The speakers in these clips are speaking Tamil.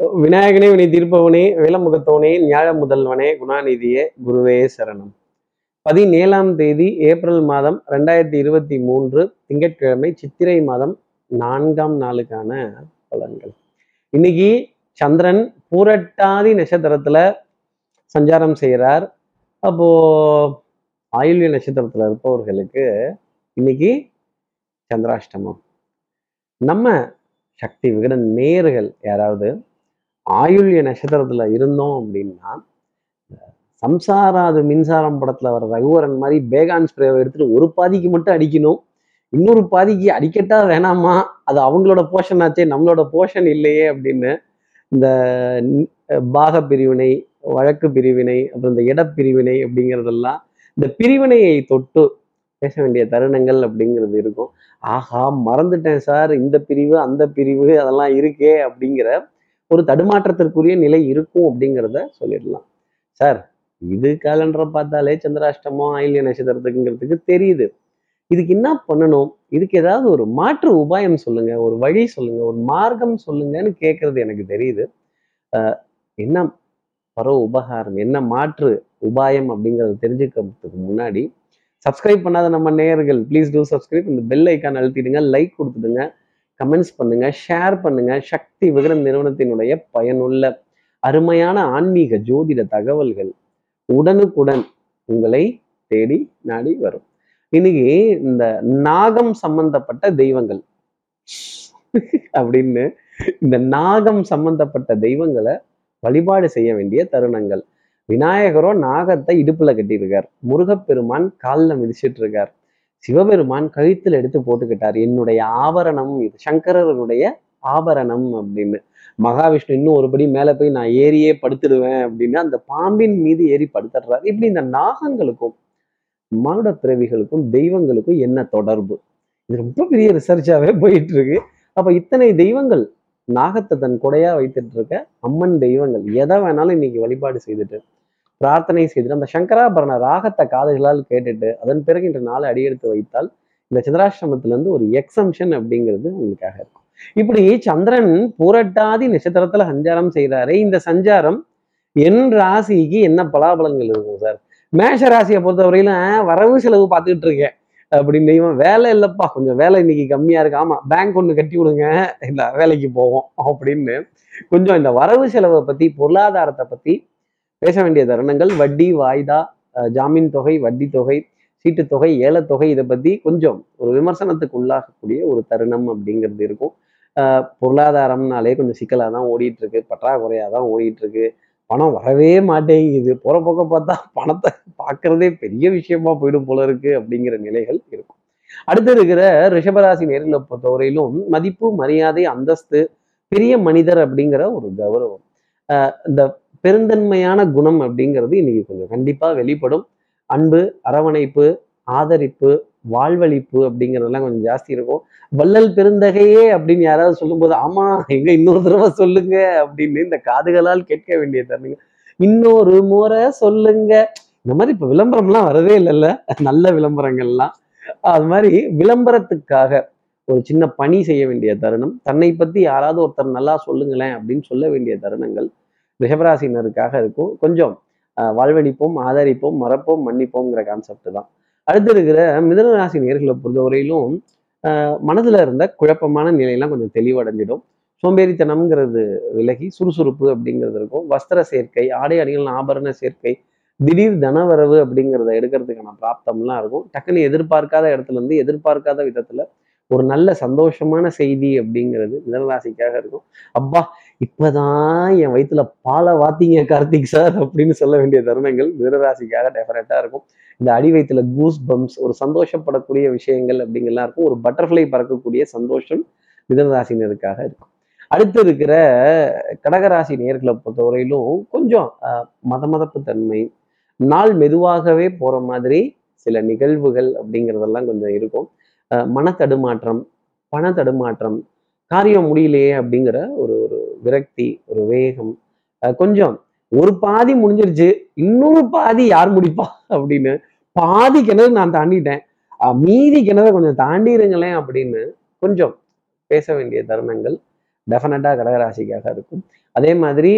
விநாயகனே வினை தீர்ப்பவனே வேலமுகத்தவனே ஞாழ முதல்வனே குணாநிதியே குருவே சரணம். பதினேழாம் தேதி ஏப்ரல் மாதம் ரெண்டாயிரத்தி இருபத்தி மூன்று திங்கட்கிழமை சித்திரை மாதம் நான்காம் நாளுக்கான பலன்கள். இன்னைக்கு சந்திரன் பூரட்டாதி நட்சத்திரத்துல சஞ்சாரம் செய்கிறார். அப்போ ஆயுள்ய நட்சத்திரத்துல இருப்பவர்களுக்கு இன்னைக்கு சந்திராஷ்டமம். நம்ம சக்தி விகடன் நேர்கள் யாராவது ஆயுள்ய நட்சத்திரத்துல இருந்தோம் அப்படின்னா சம்சாராது மின்சாரம் படத்துல வர ரகுவரன் மாதிரி பேகான் ஸ்ப்ரேவை எடுத்துட்டு ஒரு பாதிக்கு மட்டும் அடிக்கணும். இன்னொரு பாதிக்கு அடிக்கட்டா வேணாமா? அது அவங்களோட போர்ஷன் ஆச்சே நம்மளோட போர்ஷன் இல்லையே அப்படின்னு இந்த பாக பிரிவினை வழக்கு பிரிவினை அப்புறம் இந்த இடப்பிரிவினை அப்படிங்கிறதெல்லாம் இந்த பிரிவினையை தொட்டு பேச வேண்டிய தருணங்கள் அப்படிங்கிறது இருக்கும். ஆஹா மறந்துட்டேன் சார் இந்த பிரிவு அந்த பிரிவு அதெல்லாம் இருக்கே அப்படிங்கிற ஒரு தடுமாற்றத்திற்குரிய நிலை இருக்கும் அப்படிங்கிறத சொல்லிடலாம். சார் இது கேலண்டரை பார்த்தாலே சந்திராஷ்டமோ ஆயில்ய நட்சத்திரத்துக்குங்கிறதுக்கு தெரியுது. இதுக்கு என்ன பண்ணணும்? இதுக்கு ஏதாவது ஒரு மாற்று உபாயம் சொல்லுங்க ஒரு வழி சொல்லுங்க ஒரு மார்க்கம் சொல்லுங்கன்னு கேட்கறது எனக்கு தெரியுது. என்ன பரவ உபகாரம் என்ன மாற்று உபாயம் அப்படிங்கிறத தெரிஞ்சுக்கிறதுக்கு முன்னாடி சப்ஸ்கிரைப் பண்ணாத நம்ம நேயர்கள் ப்ளீஸ் டூ சப்ஸ்கிரைப் இந்த பெல் ஐக்கான் அழுத்திடுங்க லைக் கொடுத்துடுங்க. கமெண்ட்ஸ் பண்ணுங்க ஷேர் பண்ணுங்க. சக்தி விகடன் நிறுவனத்தினுடைய பயனுள்ள அருமையான ஆன்மீக ஜோதிட தகவல்கள் உடனுக்குடன் உங்களை தேடி நாடி வரும். இன்னைக்கு இந்த நாகம் சம்பந்தப்பட்ட தெய்வங்கள் அப்படின்னு இந்த நாகம் சம்பந்தப்பட்ட தெய்வங்களை வழிபாடு செய்ய வேண்டிய தருணங்கள். விநாயகரோ நாகத்தை இடுப்புல கட்டியிருக்கார். முருகப்பெருமான் காலில் மிதிச்சிட்டு இருக்கார் சிவபெருமான் கழுத்தில் எடுத்து போட்டுக்கிட்டார். என்னுடைய ஆபரணம் இது சங்கரருடைய ஆபரணம் அப்படின்னு. மகாவிஷ்ணு இன்னும் ஒருபடி மேல போய் நான் ஏறியே படுத்துடுவேன் அப்படின்னு அந்த பாம்பின் மீது ஏறி படுத்துடுறாரு. இப்படி இந்த நாகங்களுக்கும் மானுட பிறவிகளுக்கும் தெய்வங்களுக்கும் என்ன தொடர்பு? இது ரொம்ப பெரிய ரிசர்ச்சாவே போயிட்டு இருக்கு அப்ப இத்தனை தெய்வங்கள் நாகத்தை தன் கொடையா வைத்துட்டு இருக்க அம்மன் தெய்வங்கள் எதை வேணாலும் இன்னைக்கு வழிபாடு செய்துட்டு பிரார்த்தனை செய்து அந்த சங்கராபரண ராகத்தை காதுகளால் கேட்டுட்டு அதன் பிறகு இன்று நாளை அடியெடுத்து வைத்தால் இந்த சந்திராசிரமத்திலேருந்து ஒரு எக்ஸம்ஷன் அப்படிங்கிறது உங்களுக்காக இருக்கும். இப்படி சந்திரன் பூரட்டாதி நட்சத்திரத்துல சஞ்சாரம் செய்கிறாரே இந்த சஞ்சாரம் என் ராசிக்கு என்ன பலாபலங்கள் இருக்கும் சார்? மேஷ ராசியை பொறுத்தவரையில வரவு செலவு பார்த்துக்கிட்டு இருக்கேன். அப்படின்னு இவன் வேலை இல்லப்பா கொஞ்சம் வேலை இன்னைக்கு கம்மியா இருக்கு. ஆமா பேங்க் ஒன்று கட்டி விடுங்க இல்லை வேலைக்கு போவோம் அப்படின்னு கொஞ்சம் இந்த வரவு செலவை பத்தி பொருளாதாரத்தை பத்தி பேச வேண்டிய தருணங்கள் வட்டி வாய்தா ஜாமீன் தொகை வட்டி தொகை சீட்டு தொகை ஏலத்தொகை இதை பத்தி கொஞ்சம் ஒரு விமர்சனத்துக்கு உள்ளாகக்கூடிய ஒரு தருணம் அப்படிங்கிறது இருக்கும். பொருளாதாரம்னாலே கொஞ்சம் சிக்கலாக தான் ஓடிட்டு இருக்கு பற்றாக்குறையாக தான் ஓடிட்டு இருக்கு பணம் வரவே மாட்டேங்குது. போற போக்க பார்த்தா பணத்தை பார்க்கறதே பெரிய விஷயமா போயிடும் போல இருக்கு அப்படிங்கிற நிலைகள் இருக்கும். அடுத்து இருக்கிற ரிஷபராசி நேரில் பொறுத்தவரையிலும் மதிப்பு மரியாதை அந்தஸ்து பெரிய மனிதர் அப்படிங்கிற ஒரு கௌரவம். இந்த பெருந்தன்மையான குணம் அப்படிங்கிறது இன்னைக்கு கொஞ்சம் கண்டிப்பா வெளிப்படும். அன்பு அரவணைப்பு ஆதரிப்பு வாழ்வழிப்பு அப்படிங்கிறதெல்லாம் கொஞ்சம் ஜாஸ்தி இருக்கும். வள்ளல் பெருந்தகையே அப்படின்னு யாராவது சொல்லும்போது ஆமா எங்க இன்னொரு தடவை சொல்லுங்க அப்படின்னு இந்த காதுகளால் கேட்க வேண்டிய தருணங்க இன்னொரு முறை சொல்லுங்க. இந்த மாதிரி இப்ப விளம்பரம்லாம் வரவே இல்லைல்ல. நல்ல விளம்பரங்கள்லாம். அது மாதிரி விளம்பரத்துக்காக ஒரு சின்ன பணி செய்ய வேண்டிய தருணம். தன்னை பத்தி யாராவது ஒருத்தர் நல்லா சொல்லுங்களேன் அப்படின்னு சொல்ல வேண்டிய தருணங்கள். ரிஷபராசினருக்காக இருக்கும். கொஞ்சம் அஹ், வாழ்வழிப்போம் ஆதரிப்போம் மறப்போம் மன்னிப்போம்ங்கிற கான்செப்ட் தான். அடுத்து இருக்கிற மிதனராசி நேர்களை பொறுத்தவரையிலும் மனதில் மனதுல இருந்த குழப்பமான நிலையெல்லாம் கொஞ்சம் தெளிவடைஞ்சிடும். சோம்பேறித்தனம்ங்கிறது விலகி சுறுசுறுப்பு அப்படிங்கிறது இருக்கும். வஸ்திர சேர்க்கை ஆடை அணிகள் ஆபரண சேர்க்கை திடீர் தனவரவு அப்படிங்கிறத எடுக்கிறதுக்கான பிராப்தம்லாம் இருக்கும். டக்குன்னு எதிர்பார்க்காத இடத்துல இருந்து எதிர்பார்க்காத விதத்துல ஒரு நல்ல சந்தோஷமான செய்தி அப்படிங்கிறது மிதனராசிக்காக இருக்கும். அப்பா இப்போதான் என் வயிற்றுல பாலை வாத்திங்க கார்த்திக் சார் அப்படின்னு சொல்ல வேண்டிய தருணங்கள் மிரராசிக்காக டெஃபரெட்டா இருக்கும். இந்த அடி வயிற்றுல கூஸ் பம்ப்ஸ் ஒரு சந்தோஷப்படக்கூடிய விஷயங்கள் அப்படிங்கெல்லாம் இருக்கும். ஒரு பட்டர்ஃப்ளை பறக்கக்கூடிய சந்தோஷம் மிதனராசினருக்காக இருக்கும். அடுத்து இருக்கிற கடகராசி நேர்களை பொறுத்தவரையிலும் கொஞ்சம் ஆஹ், மதமதப்பு தன்மை நாள் மெதுவாகவே போற மாதிரி சில நிகழ்வுகள் அப்படிங்கிறதெல்லாம் கொஞ்சம் இருக்கும். ஆஹ், மனத்தடுமாற்றம் பண தடுமாற்றம் காரியம் முடியலையே அப்படிங்கிற ஒரு ஒரு விரக்தி ஒரு வேகம். கொஞ்சம் ஒரு பாதி முடிஞ்சிருச்சு இன்னொரு பாதி யார் முடிப்பா அப்படின்னு பாதி கிணறு நான் தாண்டிட்டேன். மீதி கிணறு கொஞ்சம் தாண்டிடுங்களேன் அப்படின்னு கொஞ்சம் பேச வேண்டிய தருணங்கள் டெஃபினட்டாக கடகராசிக்காக இருக்கும். அதே மாதிரி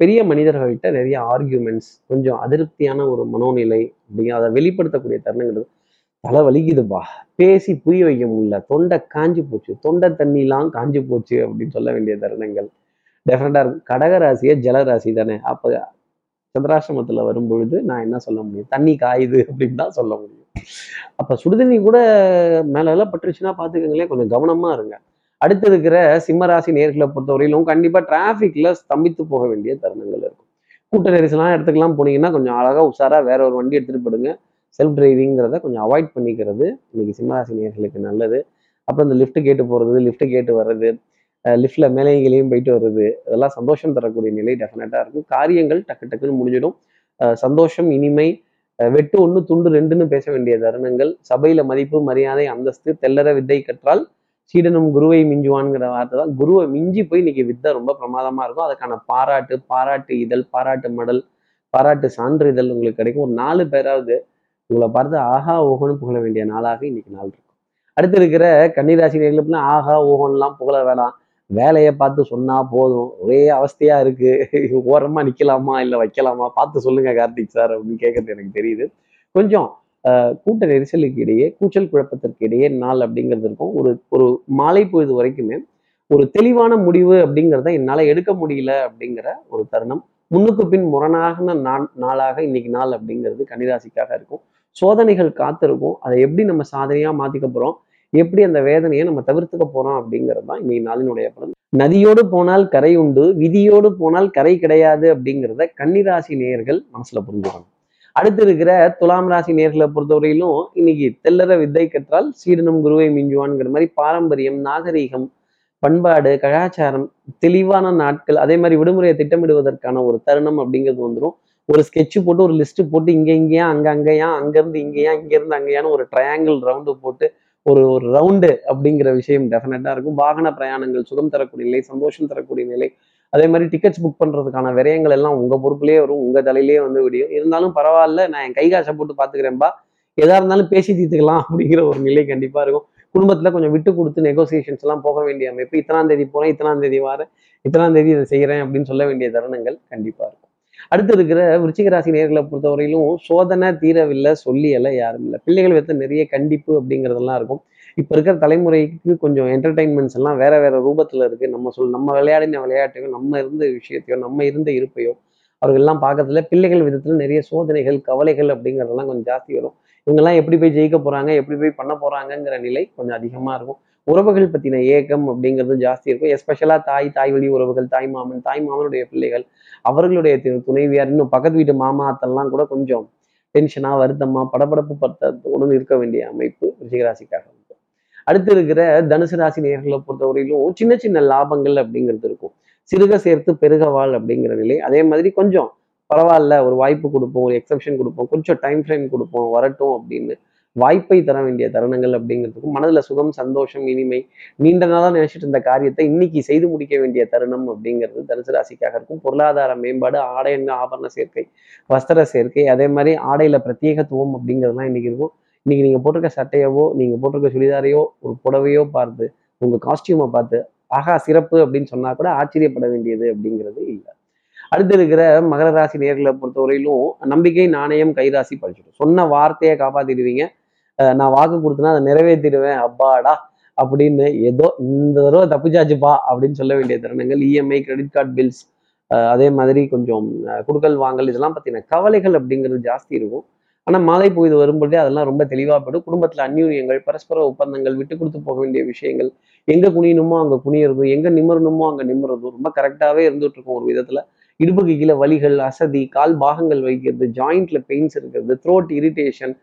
பெரிய மனிதர்கள்ட்ட நிறைய ஆர்கியூமெண்ட்ஸ் கொஞ்சம் அதிருப்தியான ஒரு மனோநிலை அப்படிங்கிற அதை வெளிப்படுத்தக்கூடிய தருணங்கள் தலை வலிக்குதுப்பா பேசி புரிய வைக்க முடியல. தொண்டை காஞ்சு போச்சு. தொண்டை தண்ணிலாம் காஞ்சு போச்சு அப்படின்னு சொல்ல வேண்டிய தருணங்கள். டெஃபரெண்டாக இருக்கும். கடகராசியே ஜலராசி தானே. அப்ப சந்திராசிரமத்துல வரும்பொழுது நான் என்ன சொல்ல முடியும்? தண்ணி காயுது அப்படின்னு தான் சொல்ல முடியும். அப்ப சுடுதண்ணி கூட மேல எல்லாம் பட்டுருச்சுன்னா பார்த்துக்கங்களேன் கொஞ்சம் கவனமா இருங்க. அடுத்து இருக்கிற சிம்மராசி நேர்களை பொறுத்தவரையிலும் கண்டிப்பா டிராஃபிக்ல ஸ்தம்பித்து போக வேண்டிய தருணங்கள் இருக்கும். கூட்ட நெரிசலாம் இடத்துக்குலாம் போனீங்கன்னா கொஞ்சம் அழகா உஷாரா வேற ஒரு வண்டி எடுத்துட்டு போடுங்க செல்ஃப் டிரைவிங்கிறத கொஞ்சம் அவாய்ட் பண்ணிக்கிறது. இன்னைக்கு சிம்மராசி நேர்களுக்கு நல்லது. அப்புறம் இந்த லிஃப்ட் கேட்டு போகிறது லிஃப்ட் கேட்டு வர்றது லிஃப்ட்டில் மேலே கீழேயும் போயிட்டு வர்றது அதெல்லாம் சந்தோஷம் தரக்கூடிய நிலை டெஃபினட்டாக இருக்கும். காரியங்கள் டக்கு டக்குன்னு முடிஞ்சிடும். சந்தோஷம் இனிமை வெட்டு ஒன்று துண்டு ரெண்டுன்னு பேச வேண்டிய தருணங்கள் சபையில மதிப்பு மரியாதை அந்தஸ்து தெல்லற வித்தை கற்றால் சீடனும் குருவை மிஞ்சுவான்ங்கிற வார்த்தை தான். குருவை மிஞ்சி போய் இன்னைக்கு வித்தை ரொம்ப பிரமாதமா இருக்கும். அதுக்கான பாராட்டு பாராட்டு இதழ் பாராட்டு மடல் பாராட்டு சான்றிதழ் உங்களுக்கு கிடைக்கும். ஒரு நாலு பேராவது உங்களை பார்த்து ஆஹா ஓஹோன்னு புகழ வேண்டிய நாளாக இன்னைக்கு நாள் இருக்கும் அடுத்து இருக்கிற கன்னிராசி நேர்களுக்குனா ஆஹா ஓஹோன்லாம் புகழ வேணாம். வேலையை பார்த்து சொன்னா போதும். ஒரே அவஸ்தையா இருக்கு. ஓரமா நிக்கலாமா இல்ல வைக்கலாமா? பார்த்து சொல்லுங்க கார்த்திக் சார் அப்படின்னு கேட்கறது எனக்கு தெரியுது. கொஞ்சம் கூட்ட நெரிசலுக்கு இடையே கூச்சல் குழப்பத்திற்கு இடையே நாள் அப்படிங்கிறது இருக்கும். ஒரு ஒரு மாலை பொழுது வரைக்குமே ஒரு தெளிவான முடிவு அப்படிங்கிறத என்னால் எடுக்க முடியல அப்படிங்கிற ஒரு தருணம். முன்னுக்கு பின் முரணாகன நான் நாளாக இன்னைக்கு நாள் அப்படிங்கிறது கன்னிராசிக்காக இருக்கும். சோதனைகள் காத்திருக்கும். அதை எப்படி நம்ம சாதனையா மாத்திக்க போறோம்? எப்படி அந்த வேதனையை நம்ம தவிர்த்துக்க போறோம் அப்படிங்கிறது தான் இன்னைக்கு நாளினுடைய பலன். நதியோடு போனால் கரை உண்டு விதியோடு போனால் கரை கிடையாது அப்படிங்கிறத கன்னிராசி நேயர்கள் மனசுல புரிஞ்சுக்கணும். அடுத்து இருக்கிற துலாம் ராசி நேர்களை பொறுத்தவரையிலும் இன்னைக்கு தெல்லற வித்தை கற்றால் சீடனும் குருவை மிஞ்சுவான்ங்கிற மாதிரி பாரம்பரியம் நாகரீகம் பண்பாடு கலாச்சாரம் தெளிவான நாட்கள் அதே மாதிரி விடுமுறையை திட்டமிடுவதற்கான ஒரு தருணம் அப்படிங்கிறது வந்துடும் ஒரு ஸ்கெட்ச் போட்டு ஒரு லிஸ்ட்டு போட்டு இங்கே இங்கேயா அங்கே அங்கேயா அங்கேருந்து இங்கேயா இங்கேருந்து அங்கேயான்னு ஒரு ட்ரையாங்கிள் ரவுண்டு போட்டு ஒரு ஒரு ரவுண்டு அப்படிங்கிற விஷயம் டெஃபினட்டாக இருக்கும். வாகன பிரயாணங்கள் சுகம் தரக்கூடிய நிலை சந்தோஷம் தரக்கூடிய நிலை அதே மாதிரி டிக்கெட்ஸ் புக் பண்ணுறதுக்கான விரயங்கள் எல்லாம் உங்கள் பொறுப்புலேயே வரும் உங்கள் தலையிலேயே வந்து விடியும். இருந்தாலும் பரவாயில்ல நான் என் கை காசை போட்டு பார்த்துக்கிறேன்பா. எதாக இருந்தாலும் பேசி தீர்த்துக்கலாம் அப்படிங்கிற ஒரு நிலை கண்டிப்பாக இருக்கும். குடும்பத்தில் கொஞ்சம் விட்டு கொடுத்து நெகோசியேஷன்ஸ் எல்லாம் போக வேண்டிய அமைப்பு. இத்தனாம் தேதி போகிறேன் இத்தனாம் தேதி வாரேன் இத்தனாம் தேதி இதை செய்கிறேன் அப்படின்னு சொல்ல வேண்டிய தருணங்கள் கண்டிப்பாக இருக்கும். அடுத்து இருக்கிற விருச்சிக ராசி நேர்களை பொறுத்தவரையிலும் சோதனை தீரவில்லை சொல்லியல யாரும் இல்லை. பிள்ளைகள் வைத்த நிறைய கண்டிப்பு அப்படிங்கிறதெல்லாம் இருக்கும். இப்ப இருக்கிற தலைமுறைக்கு கொஞ்சம் என்டர்டைன்மெண்ட்ஸ் எல்லாம் வேற வேற ரூபத்துல இருக்கு. நம்ம சொல் நம்ம விளையாடின விளையாட்டையோ நம்ம இருந்த விஷயத்தையோ நம்ம இருந்த இருப்பையோ அவர்கள் எல்லாம் பார்க்கறதுல பிள்ளைகள் விதத்துல நிறைய சோதனைகள் கவலைகள் அப்படிங்கிறதெல்லாம் கொஞ்சம் ஜாஸ்தி வரும். இவங்கெல்லாம் எப்படி போய் ஜெயிக்க போறாங்க எப்படி போய் பண்ண போறாங்கங்கிற நிலை கொஞ்சம் அதிகமா இருக்கும். உறவுகள் பத்தின ஏக்கம் அப்படிங்கிறதும் ஜாஸ்தி இருக்கும். எஸ்பெஷலாக தாய் தாய் வழி உறவுகள் தாய் மாமன் தாய் மாமனுடைய பிள்ளைகள் அவர்களுடைய துணைவியார் இன்னும் பக்கத்து வீட்டு மாமா அத்தெல்லாம் கூட கொஞ்சம் டென்ஷனாக வருத்தமாக படபடப்பு பத்தத்துடன் இருக்க வேண்டிய அமைப்பு ரிஷிகராசிக்காக உண்டு அடுத்து இருக்கிற தனுசு ராசி நேர்களை பொறுத்தவரையிலும் சின்ன சின்ன லாபங்கள் அப்படிங்கிறது இருக்கும். சிறுக சேர்த்து பெருகவாள் அப்படிங்கிற நிலை. அதே மாதிரி கொஞ்சம் பரவாயில்ல ஒரு வாய்ப்பு கொடுப்போம் ஒரு எக்ஸப்ஷன் கொடுப்போம் கொஞ்சம் டைம் ஃப்ரேம் கொடுப்போம் வரட்டும் அப்படின்னு வாய்ப்பை தர வேண்டிய தருணங்கள் அப்படிங்கிறதுக்கும் மனதுல சுகம் சந்தோஷம் இனிமை நீண்ட நாளாக நினைச்சிட்டு இருந்த காரியத்தை இன்னைக்கு செய்து முடிக்க வேண்டிய தருணம் அப்படிங்கிறது தனுசு ராசிக்காக இருக்கும். பொருளாதார மேம்பாடு ஆடை ஆபரண சேர்க்கை வஸ்திர சேர்க்கை அதே மாதிரி ஆடையில பிரத்யேகத்துவம் அப்படிங்கிறதுலாம் இன்னைக்கு இருக்கும். இன்னைக்கு நீங்க போட்டிருக்க சட்டையவோ நீங்க போட்டிருக்க சுடிதாரையோ ஒரு புடவையோ பார்த்து உங்க காஸ்டியூமை பார்த்து ஆகா சிறப்பு அப்படின்னு சொன்னா கூட ஆச்சரியப்பட வேண்டியது அப்படிங்கிறது இல்லை. அடுத்து இருக்கிற மகர ராசி நேர்களை பொறுத்தவரையிலும் நம்பிக்கை நாணயம் கைராசி படிச்சிடும் சொன்ன வார்த்தையை காப்பாத்திடுவீங்க. நான் வாக்கு கொடுத்தனா அதை நிறைவேற்றிடுவேன். அப்பாடா! அப்படின்னு ஏதோ இந்த தடவை தப்பிச்சாச்சுப்பா அப்படின்னு சொல்ல வேண்டிய தருணங்கள் இஎம்ஐ கிரெடிட் கார்டு பில்ஸ் அதே மாதிரி கொஞ்சம் குடுக்கல் வாங்கல் இதெல்லாம் பார்த்தீங்கன்னா கவலைகள் அப்படிங்கிறது ஜாஸ்தி இருக்கும். ஆனால் மாலை பொழுது வரும்பொழுதே அதெல்லாம் ரொம்ப தெளிவாகப்படும் குடும்பத்தில் குடும்பத்துல அந்யூன்யங்கள் பரஸ்பர ஒப்பந்தங்கள் விட்டு கொடுத்து போக வேண்டிய விஷயங்கள் எங்க குனியணுமோ அங்க குனியறதும் எங்க நிமிரணுமோ அங்க நிமிரதும் ரொம்ப கரெக்டாகவே இருந்துட்டு இருக்கும் ஒரு விதத்தில். இடுப்புக்கு கீழே வலிகள் அசதி கால் பாகங்கள் வைக்கிறது ஜாயிண்ட்ல பெயின்ஸ் இருக்கிறது த்ரோட் இரிட்டேஷன்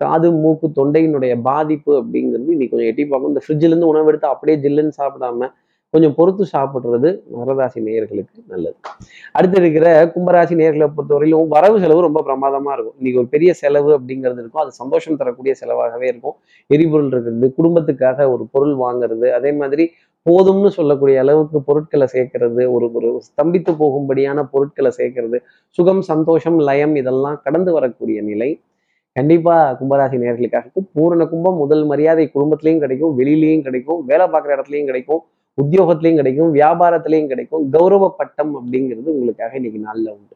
காது மூக்கு தொண்டையினுடைய பாதிப்பு அப்படிங்கிறது இன்னைக்கு கொஞ்சம் எட்டி பார்க்கும் இந்த ஃப்ரிட்ஜிலேருந்து உணவு எடுத்து அப்படியே ஜில்லுன்னு சாப்பிடாம கொஞ்சம் பொறுத்து சாப்பிடுறது மகராசி நேயர்களுக்கு நல்லது. அடுத்து இருக்கிற கும்பராசி நேர்களை பொறுத்தவரையிலும் வரவு செலவு ரொம்ப பிரமாதமா இருக்கும். இன்னைக்கு ஒரு பெரிய செலவு அப்படிங்கிறது இருக்கும். அது சந்தோஷம் தரக்கூடிய செலவாகவே இருக்கும். எரிபொருள் இருக்கிறது குடும்பத்துக்காக ஒரு பொருள் வாங்குறது அதே மாதிரி போதும்னு சொல்லக்கூடிய அளவுக்கு பொருட்களை சேர்க்கறது ஒரு ஒரு ஸ்தம்பித்து போகும்படியான பொருட்களை சேர்க்கறது சுகம் சந்தோஷம் லயம் இதெல்லாம் கடந்து வரக்கூடிய நிலை. கண்டிப்பா கும்பராசி நேர்களுக்காக இருக்கும் பூரண கும்பம் முதல் மரியாதை குடும்பத்திலையும் கிடைக்கும் வெளியிலையும் கிடைக்கும் வேலை பார்க்குற இடத்துலையும் கிடைக்கும் உத்தியோகத்திலையும் கிடைக்கும் வியாபாரத்திலையும் கிடைக்கும் கௌரவ பட்டம் அப்படிங்கிறது உங்களுக்காக இன்னைக்கு நாளில் உண்டு.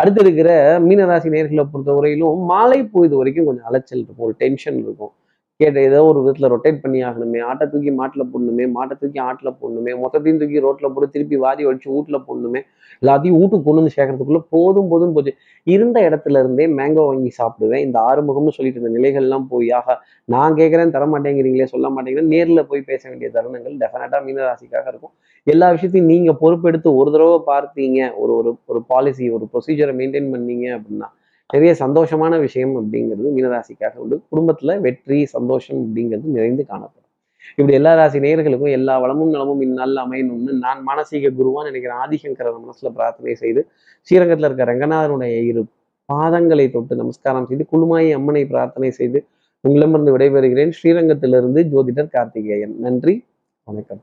அடுத்து இருக்கிற மீனராசி நேர்களை பொறுத்தவரையிலும் மாலை பொழுது வரைக்கும் கொஞ்சம் அலைச்சல் இருக்கும் ஒரு டென்ஷன் இருக்கும். கேட்ட ஏதோ ஒரு விதத்துல ரொட்டேட் பண்ணி ஆகணுமே. ஆட்டை தூக்கி மாட்டில் போடணுமே. மாட்டை தூக்கி ஆட்டில் போடணுமே. மொத்தத்தையும் தூக்கி ரோட்டில் போட்டு திருப்பி வாதி வடிச்சு வீட்டில் போடணுமே. எல்லாத்தையும் வீட்டுக்கு கொண்டு வந்து சேர்க்கறதுக்குள்ள போதும் போதும் போச்சு. இருந்த இடத்துல இருந்தே மேங்கோ வாங்கி சாப்பிடுவேன். இந்த ஆறுமுகம்னு சொல்லிட்டு இருந்த நிலைகள்லாம் போய் ஆக நான் கேட்குறேன் தர மாட்டேங்கிறீங்களே சொல்ல மாட்டேங்கிறேன் நேரில் போய் பேச வேண்டிய தருணங்கள் டெஃபினட்டாக மீனராசிக்காக இருக்கும். எல்லா விஷயத்தையும் நீங்கள் பொறுப்பெடுத்து ஒரு தடவை பார்த்தீங்க. ஒரு ஒரு ஒரு பாலிசி ஒரு ப்ரொசீஜரை மெயின்டைன் பண்ணீங்க அப்படின்னா நிறைய சந்தோஷமான விஷயம் அப்படிங்கிறது மீனராசிக்காக உண்டு. குடும்பத்துல வெற்றி சந்தோஷம் அப்படிங்கிறது நிறைந்து காணப்படும். இப்படி எல்லா ராசி நேயர்களுக்கும் எல்லா வளமும் நலமும் இந்நாளில் அமையணும்னு நான் மானசீக குருவான்னு நினைக்கிறேன் ஆதிசங்கரன் மனசுல பிரார்த்தனை செய்து ஸ்ரீரங்கத்தில் இருக்க ரங்கநாதனுடைய இரு பாதங்களை தொட்டு நமஸ்காரம் செய்து குழுமாயி அம்மனை பிரார்த்தனை செய்து உங்களிடமிருந்து விடைபெறுகிறேன். ஸ்ரீரங்கத்திலிருந்து ஜோதிடர் கார்த்திகேயன். நன்றி வணக்கம்.